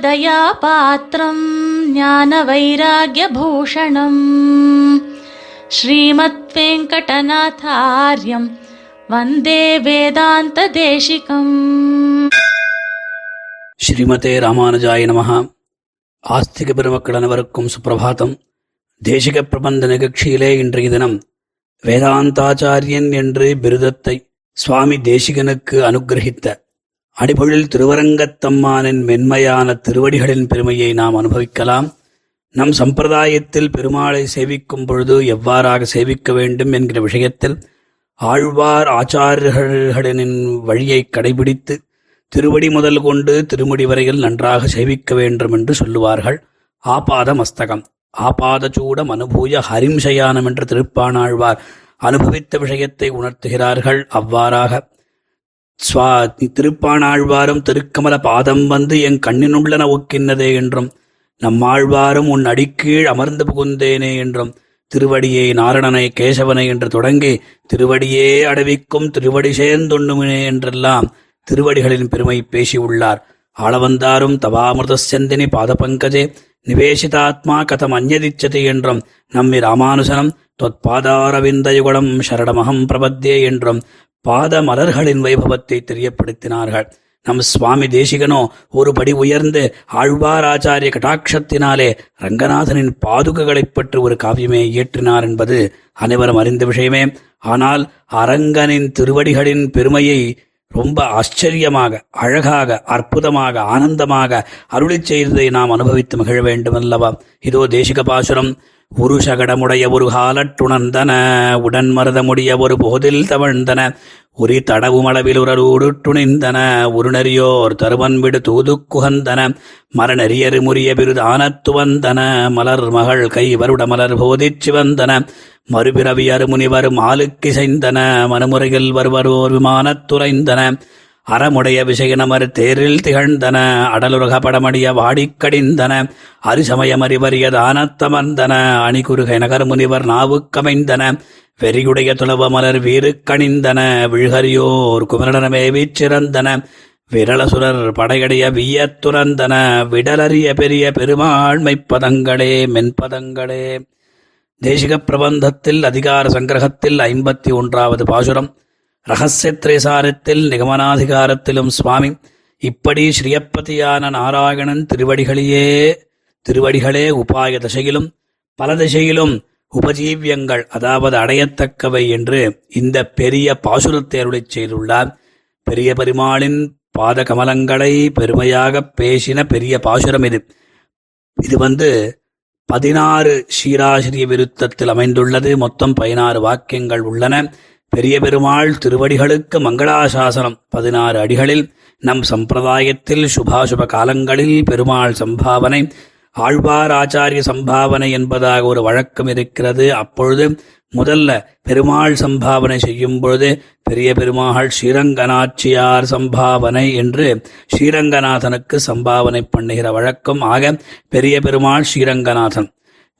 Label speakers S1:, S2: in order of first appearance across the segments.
S1: ராமானுஜதயாபாத்திரம் ஞான வைராகியபூஷணம் ஸ்ரீமத் வெங்கடநாதாரியம் வந்தே வேதாந்த தேசிகம்
S2: ஸ்ரீமதே ராமானுஜாய நமஹ ஆஸ்திக பெருமக்கள் அனைவருக்கும் சுப்பிரபாதம் தேசிக பிரபந்த நிகழ்ச்சியிலே இன்றைய தினம் வேதாந்தாச்சாரியன் என்று பிருதத்தை சுவாமி தேசிகனுக்கு அனுகிரகித்த அடிபொழில் திருவரங்கத்தம்மானின் மென்மையான திருவடிகளின் பெருமையை நாம் அனுபவிக்கலாம். நம் சம்பிரதாயத்தில் பெருமாளை சேவிக்கும் பொழுது எவ்வாறாக சேவிக்க வேண்டும் என்கிற விஷயத்தில் ஆழ்வார் ஆச்சாரியர்களின் வழியை கடைபிடித்து திருவடி முதல் கொண்டு திருமுடி வரையில் நன்றாக சேவிக்க வேண்டும் என்று சொல்லுவார்கள். ஆபாத மஸ்தகம். ஆபாதச்சூடம் அனுபூய ஹரிம்சயானம் என்று திருப்பானாழ்வார் அனுபவித்த விஷயத்தை உணர்த்துகிறார்கள். அவ்வாறாக ஸ்வா திருப்பானாழ்வாரும் திருக்கமல பாதம் வந்து என் கண்ணினுள்ளன ஒக்கின்னதே என்றும் நம்மாழ்வாரும் உன் அடிக்கீழ் அமர்ந்து புகுந்தேனே என்றும் திருவடியை நாரணனை கேசவனை என்று தொடங்கி திருவடியே அடவிக்கும் திருவடி சேர்ந்துண்ணுமினே என்றெல்லாம் திருவடிகளின் பெருமை பேசியுள்ளார். ஆளவந்தாரும் தவாமிருத செந்தினி பாதபங்கஜே நிவேசிதாத்மா கதம் அந்யதிச்சதி என்றும் நம்மி ராமானுசனம் தொத்பாதாரவிந்தயுகுலம் சரணமகம் பிரபத்தே என்றும் பாத மலர்களின் வைபவத்தை தெரியப்படுத்தினார்கள். நம் சுவாமி தேசிகனோ ஒரு படி உயர்ந்து ஆழ்வாராச்சாரிய கட்டாட்சத்தினாலே ரங்கநாதனின் பாதுகைகளைப் பற்றி ஒரு காவியமே இயற்றினார் என்பது அனைவரும் அறிந்த விஷயமே. ஆனால் அரங்கனின் திருவடிகளின் பெருமையை ரொம்ப ஆச்சரியமாக அழகாக அற்புதமாக ஆனந்தமாக அருளிச் செய்ததை நாம் அனுபவித்து மகிழ வேண்டுமல்லவா? இதோ தேசிக பாசுரம் உருஷகடமுடைய ஒரு காலட்டுணர்ந்தன உடன் மருதமுடைய ஒரு போதில் தவழ்ந்தன உரி தடவுமளவில் உரரூடு துணிந்தன உருணறியோர் தருவன் விடு தூது குகந்தன மரநெறியரு முறிய விருதானத்து வந்தன மலர் மகள் கை வருட மலர் போதிச் சிவந்தன மறுபிறவி அருமுனிவர் மாலுக்கிசைந்தன மனுமுறையில் வருவரோர் விமானத்துறைந்தன அறமுடைய விசயனமர் தேரில் திகழ்ந்தன அடலுருக படமடிய வாடிக்கடிந்தன அரிசமயமறிவறிய தானத்தமர்ந்தன அணிகுருகை நகர் முனிவர் நாவுக்கமைந்தன வெறியுடைய துளவ மலர் வீருக்கணிந்தன விழுகரியோர் குமரனமே சிறந்தன விரலசுரர் படையடைய வியத்துறந்தன விடலறிய பெரிய பெருமாள்மை பதங்களே மென்பதங்களே. தேசிக பிரபந்தத்தில் அதிகார சங்கிரகத்தில் ஐம்பத்தி ஒன்றாவது பாசுரம். ரகசியத்ரேசாரத்தில் நிகமனாதிகாரத்திலும் சுவாமி இப்படி ஸ்ரீயப்பதியான நாராயணன் திருவடிகளையே திருவடிகளே உபாய திசையிலும் பல திசையிலும் உபஜீவியங்கள் அதாவது அடையத்தக்கவை என்று இந்த பெரிய பாசுரத்தேருளை செய்துள்ளார். பெரிய பெருமாளின் பாத கமலங்களை பெருமையாக பேசின பெரிய பாசுரம் இது. இது வந்து பதினாறு ஷீராசிரிய விருத்தத்தில் அமைந்துள்ளது. மொத்தம் பதினாறு வாக்கியங்கள் உள்ளன. பெரிய பெருமாள் திருவடிகளுக்கு மங்களாசாசனம். பதினாறு அடிகளில் நம் சம்பிரதாயத்தில் சுபாசுப காலங்களில் பெருமாள் சம்பாவனை ஆழ்வார் ஆச்சாரிய சம்பாவனை என்பதாக ஒரு வழக்கம் இருக்கிறது. அப்பொழுது முதல்ல பெருமாள் சம்பாவனை செய்யும் பொழுது பெரிய பெருமாள் ஸ்ரீரங்கநாச்சியார் சம்பாவனை என்று ஸ்ரீரங்கநாதனுக்கு சம்பாவனை பண்ணுகிற வழக்கம். ஆக பெரிய பெருமாள் ஸ்ரீரங்கநாதன்.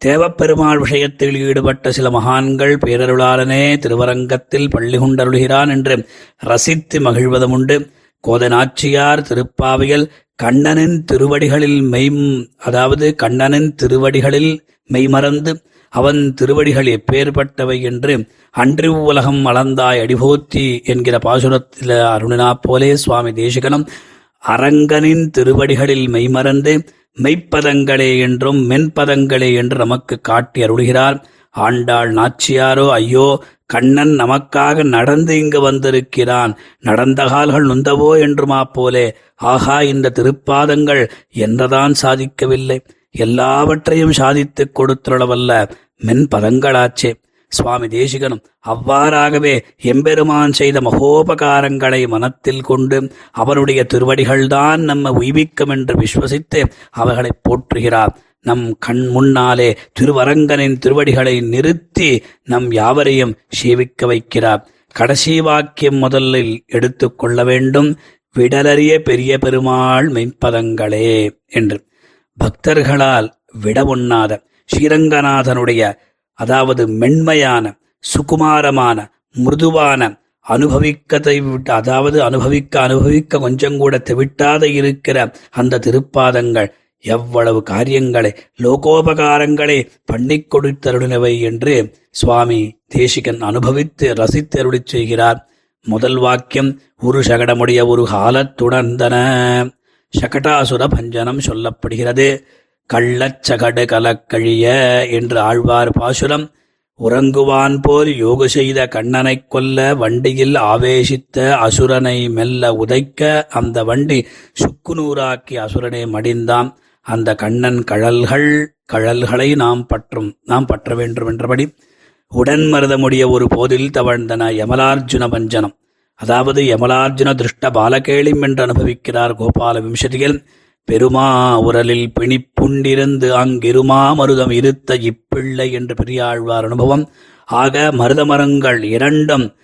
S2: தேவப்பெருமாள் விஷயத்தில் ஈடுபட்ட சில மகான்கள் பேரருளாளனே திருவரங்கத்தில் பள்ளி கொண்டருள்கிறான் என்று ரசித்து மகிழ்வதும் உண்டு கோதநாச்சியார் திருப்பாவையில் கண்ணனின் திருவடிகளில் மெய் அதாவது கண்ணனின் திருவடிகளில் மெய்மறந்து அவன் திருவடிகள் எப்பேற்பட்டவை என்று அன்று உலகம் அளந்தாய் அடிபோத்தி என்கிற பாசுரத்தில் அருணினா போலே சுவாமி தேசிகனும். அரங்கனின் திருவடிகளில் மெய்மறந்து மெய்ப்பதங்களே என்றும் மென்பதங்களே என்று நமக்கு காட்டி அருள்கிறார். ஆண்டாள் நாச்சியாரோ ஐயோ கண்ணன் நமக்காக நடந்து இங்கு வந்திருக்கிறான். நடந்த கால்கள் நுந்தவோ என்றுமா போலே. ஆகா இந்த திருப்பாதங்கள் என்னதான் சாதிக்கவில்லை. எல்லாவற்றையும் சாதித்துக் கொடுத்துள்ளவல்ல மென்பதங்களாச்சே. சுவாமி தேசிகனும் அவ்வாறாகவே எம்பெருமான் செய்த மகோபகாரங்களை மனத்தில் கொண்டு அவருடைய திருவடிகள்தான் நம்ம உய்விக்கும் என்று விஸ்வசித்து அவர்களை போற்றுகிறார். நம் கண் முன்னாலே திருவரங்கனின் திருவடிகளை நிறுத்தி நம் யாவரையும் சேவிக்க வைக்கிறார். கடைசி வாக்கியம் முதலில் எடுத்துக்கொள்ள வேண்டும். விடலறிய பெரிய பெருமாள் மெய்ப்பதங்களே என்று. பக்தர்களால் விட உண்ணாத ஸ்ரீரங்கநாதனுடைய அதாவது மென்மையான சுகுமாரமான மிருதுவான அனுபவிக்கத்தை விட்டு அதாவது அனுபவிக்க அனுபவிக்க கொஞ்சம் கூட தெவிட்டாத இருக்கிற அந்த திருப்பாதங்கள் எவ்வளவு காரியங்களை லோகோபகாரங்களை பண்ணிக் கொடுத்தருளினவை என்று சுவாமி தேசிகன் அனுபவித்து ரசித்தருளிச் செய்கிறார். முதல் வாக்கியம் ஒரு சகடமுடைய ஒரு காலத்துணர்ந்தன சகடாசுர பஞ்சனம் சொல்லப்படுகிறது. கள்ளச்சகடு கலக்கழிய என்று ஆழ்வார் பாசுரம் உறங்குவான் போல் யோக செய்த கண்ணனைக் கொல்ல வண்டியில் ஆவேசித்த அசுரனை மெல்ல உதைக்க அந்த வண்டி சுக்குநூறாக்கி அசுரனை மடிந்தான். அந்த கண்ணன் கழல்கள் கழல்களை நாம் பற்றும் நாம் பற்ற வேண்டும் என்றபடி உடன் மருதமுடைய ஒரு போதில் தவழ்ந்தன யமலார்ஜுன பஞ்சனம். அதாவது யமலார்ஜுன திருஷ்ட பாலகேளிம் என்று அனுபவிக்கிறார் கோபால விம்சதியில் பெருமா உரலில் பிணிப்புண்டிருந்து அங்கிருமா மருதம் இருத்த இப்பிள்ளை என்று பெரியாழ்வார் அனுபவம். ஆக மருத மரங்கள் இரண்டும்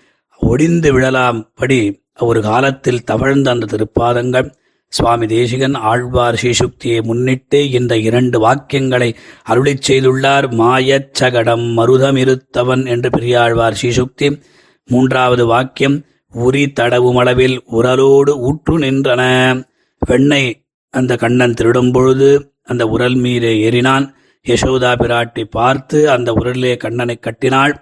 S2: ஒடிந்து விழலாம். படி ஒரு காலத்தில் தவழ்ந்த அந்த திருப்பாதங்கள். சுவாமி தேசிகன் ஆழ்வார் ஸ்ரீசுக்தியை முன்னிட்டு இந்த இரண்டு வாக்கியங்களை அருளிச் செய்துள்ளார். மாயச்சகடம் மருதம் மருதமிருத்தவன் என்று பெரியாழ்வார் ஸ்ரீசுக்தி. மூன்றாவது வாக்கியம் உரி தடவுமளவில் உரலோடு ஊற்று நின்றன. வெண்ணெய் அந்த கண்ணன் திருடும் பொழுது அந்த உரல் மீது ஏறினான். யசோதா பிராட்டி பார்த்து அந்த உரலிலே கண்ணனை கட்டினாள்.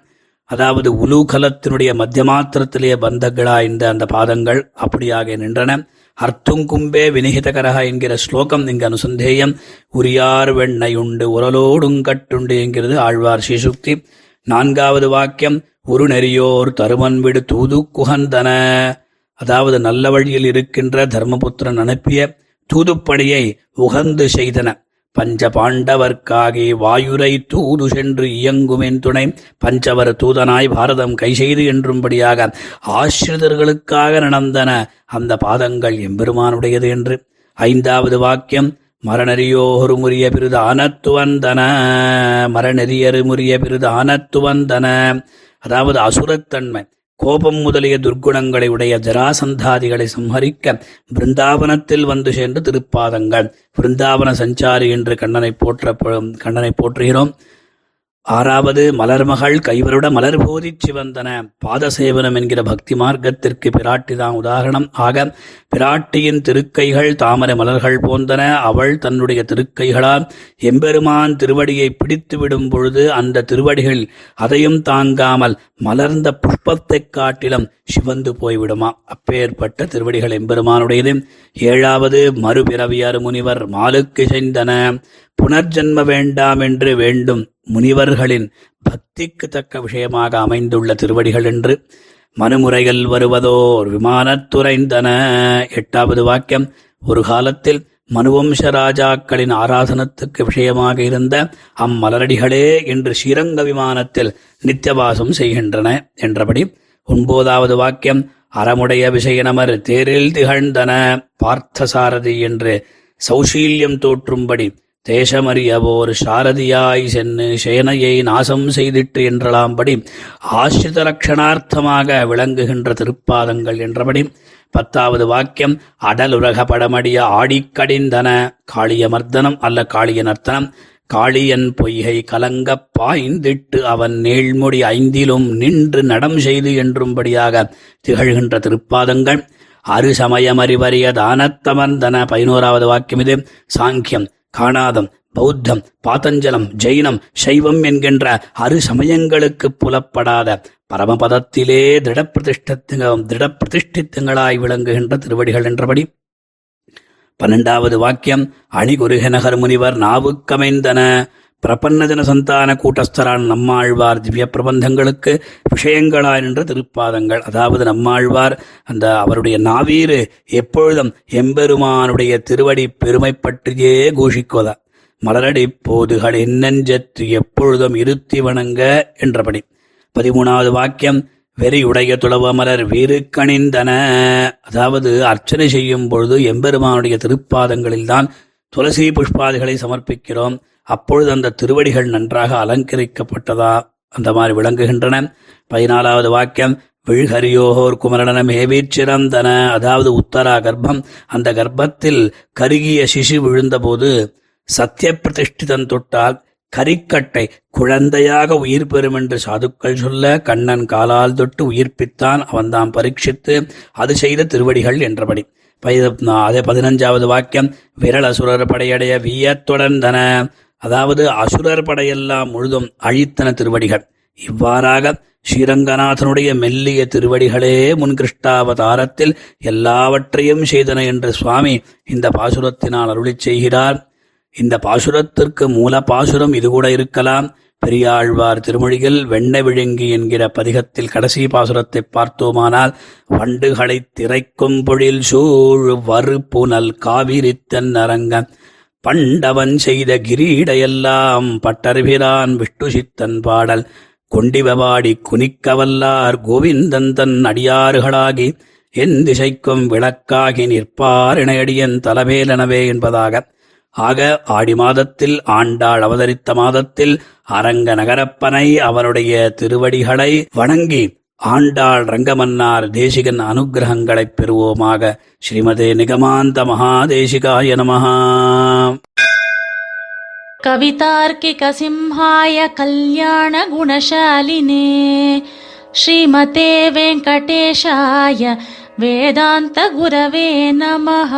S2: அதாவது உலூகலத்தினுடைய மத்தியமாத்திரத்திலேயே பந்தங்களா இந்த அந்த பாதங்கள் அப்படியாக நின்றன. அர்த்துங்கும்பே வினிகிதகரக என்கிற ஸ்லோகம் இங்கு அனுசந்தேயம். உரியார் வெண்ணையுண்டு உரலோடுங்கட்டுண்டு என்கிறது ஆழ்வார் ஸ்ரீசுக்தி. நான்காவது வாக்கியம் ஒரு நெறியோர் தருமன் விடு தூது குகந்தன அதாவது நல்ல வழியில் இருக்கின்ற தர்மபுத்திரன் அனுப்பிய தூதுப்பணியை உகந்து செய்தன. பஞ்ச பாண்டவர்க்காகி வாயுரை தூது சென்று இயங்குமென் துணை. பஞ்சவர் தூதனாய் பாரதம் கை செய்து என்றும்படியாக ஆசிரிதர்களுக்காக நடந்தன அந்த பாதங்கள் எம்பெருமானுடையது என்று. ஐந்தாவது வாக்கியம் மரணெறியோரு முறிய பிரிது அனத்துவந்தன மரணெறியரு முறிய பிரிது அனத்துவந்தன அதாவது அசுரத்தன்மை. கோபம் முதலிய துர்க்குணங்களை உடைய ஜராசந்தாதிகளை சம்ஹரிக்க பிருந்தாவனத்தில் வந்து சேர்ந்து திருப்பாதங்கள். பிருந்தாவன சஞ்சாரி என்று கண்ணனை போற்ற கண்ணனை போற்றுகிறோம். ஆறாவது மலர்மகள் கைவருட மலர் போதிச் சிவந்தன. பாதசேவனம் என்கிற பக்தி மார்க்கத்திற்கு பிராட்டிதான் உதாரணம். ஆக பிராட்டியின் திருக்கைகள் தாமரை மலர்கள் போந்தன. அவள் தன்னுடைய திருக்கைகளால் எம்பெருமான் திருவடியை பிடித்து விடும் பொழுது அந்த திருவடிகள் அதையும் தாங்காமல் மலர்ந்த புஷ்பத்தைக் காட்டிலும் சிவந்து போய்விடுமா? அப்பேற்பட்ட திருவடிகள் எம்பெருமானுடையது. ஏழாவது மறுபிறவியார் முனிவர் மாலுக்கு செய்தன புனர்ஜென்ம வேண்டாம் என்று வேண்டும். முனிவர்களின் பக்திக்கு தக்க விஷயமாக அமைந்துள்ள திருவடிகள் என்று மனுமுறைகள் வருவதோர் விமானத்துறைந்தன. எட்டாவது வாக்கியம் ஒரு காலத்தில் மனுவம்ச ராஜாக்களின் ஆராதனத்துக்கு விஷயமாக இருந்த அம்மலரடிகளே என்று ஸ்ரீரங்க விமானத்தில் நித்தியவாசம் செய்கின்றன என்றபடி ஒன்பதாவது வாக்கியம் அறமுடைய விஷயனமர் தேரில் திகழ்ந்தன. பார்த்தசாரதி என்று சௌசீல்யம் தோற்றும்படி தேசமறியவோர் சாரதியாய் சென்னு சேனையை நாசம் செய்திட்டு என்றலாம்படி ஆசிரித லட்சணார்த்தமாக விளங்குகின்ற திருப்பாதங்கள் என்றபடி பத்தாவது வாக்கியம் அடலுரக படமடிய ஆடிக்கடிந்தன. காளிய மர்தனம் அல்ல காளிய நர்த்தனம் காளியன் பொய்கை கலங்கப் பாய்ந்திட்டு அவன் நேழ்மொழி ஐந்திலும் நின்று நடம் செய்து என்றும்படியாக திகழ்கின்ற திருப்பாதங்கள். அரு சமயமறிவறிய தானத்தமர்ந்தன. பதினோராவது வாக்கியம் இது. சாங்கியம். காணாதம் பௌத்தம் பாத்தஞ்சலம் ஜெயினம் சைவம் என்கின்ற அரு சமயங்களுக்கு புலப்படாத பரமபதத்திலே திடப்பிரதிஷ்டத்துங்க திடப்பிரதிஷ்டித்தங்களாய் விளங்குகின்ற திருவடிகள் என்றபடி. பன்னெண்டாவது வாக்கியம் அணிகுருகநகர் முனிவர் நாவுக்கமைந்தன. பிரபன்னஜன சந்தான கூட்டஸ்தரான் நம்மாழ்வார் திவ்ய பிரபந்தங்களுக்கு விஷயங்களாய் நின்ற திருப்பாதங்கள். அதாவது நம்மாழ்வார் அந்த அவருடைய நாவீறு எப்பொழுதும் எம்பெருமானுடைய திருவடி பெருமை பற்றியே கோஷிக்குவதா மலரடி போதுகள் என்னெஞ்சத்து எப்பொழுதும் இருத்தி வணங்க என்றபடி. பதிமூணாவது வாக்கியம் வெறியுடைய துளவமலர் வீறு அதாவது அர்ச்சனை செய்யும் பொழுது எம்பெருமானுடைய திருப்பாதங்களில்தான் துளசி புஷ்பாதிகளை சமர்ப்பிக்கிறோம். அப்பொழுது அந்த திருவடிகள் நன்றாக அலங்கரிக்கப்பட்டதா? அந்த மாதிரி விளங்குகின்றன. பதினாலாவது வாக்கியம் விழ்ஹரியோகோர் குமரணனம் ஏவீச்சிறந்தன அதாவது உத்தரா கர்ப்பம். அந்த கர்ப்பத்தில் கருகிய சிசு விழுந்தபோது சத்திய பிரதிஷ்டிதன் தொட்டால் கரிக்கட்டை குழந்தையாக உயிர் பெறும் என்று சாதுக்கள் சொல்ல கண்ணன் காலால் தொட்டு உயிர்ப்பித்தான். அவன்தான் பரீட்சித்து அது செய்த திருவடிகள் என்றபடி. அதே பதினஞ்சாவது வாக்கியம் விரல் அசுரர் படையடைய வியத் தொடர்ந்தன. அதாவது அசுரர் படையெல்லாம் முழுதும் அழித்தன திருவடிகள். இவ்வாறாக ஸ்ரீரங்கநாதனுடைய மெல்லிய திருவடிகளே முன்கிருஷ்டாவதாரத்தில் எல்லாவற்றையும் செய்தன என்று சுவாமி இந்த பாசுரத்தினால் அருளிச் செய்கிறார். இந்த பாசுரத்திற்கு மூல பாசுரம் இது கூட இருக்கலாம். பெரியாழ்வார் திருமொழியில் வெண்ண விழுங்கி என்கிற பதிகத்தில் கடைசி பாசுரத்தை பார்த்தோமானால் வண்டுகளை திரைக்கும் பொழில் சூழ் வறு புனல் காவிரித்தன் அரங்கன். பண்டவன் செய்த கிரீடையெல்லாம் பட்டர்பிரான் விஷ்ணு சித்தன் பாடல். கொண்டிவபாடி குனிக்கவல்லார் கோவிந்தன் தன் அடியாறுகளாகி என் திசைக்கும் விளக்காகி நிற்பார் இணையடியன் என்பதாக. ஆக ஆடி மாதத்தில் ஆண்டாள் அவதரித்த மாதத்தில் அரங்க நகரப்பனை அவனுடைய திருவடிகளை வணங்கி ஆண்டாள் ரங்கமன்னார் தேசிகன் அனுக்கிரகங்களைப் பெறுவோமாக ஸ்ரீமதே நிகமாந்த மகாதேசிகாய நமஹா
S1: कवितार्किकसिंहाय कल्याणगुणशालिने श्रीमते वेङ्कटेशाय वेदान्तगुरवे नमः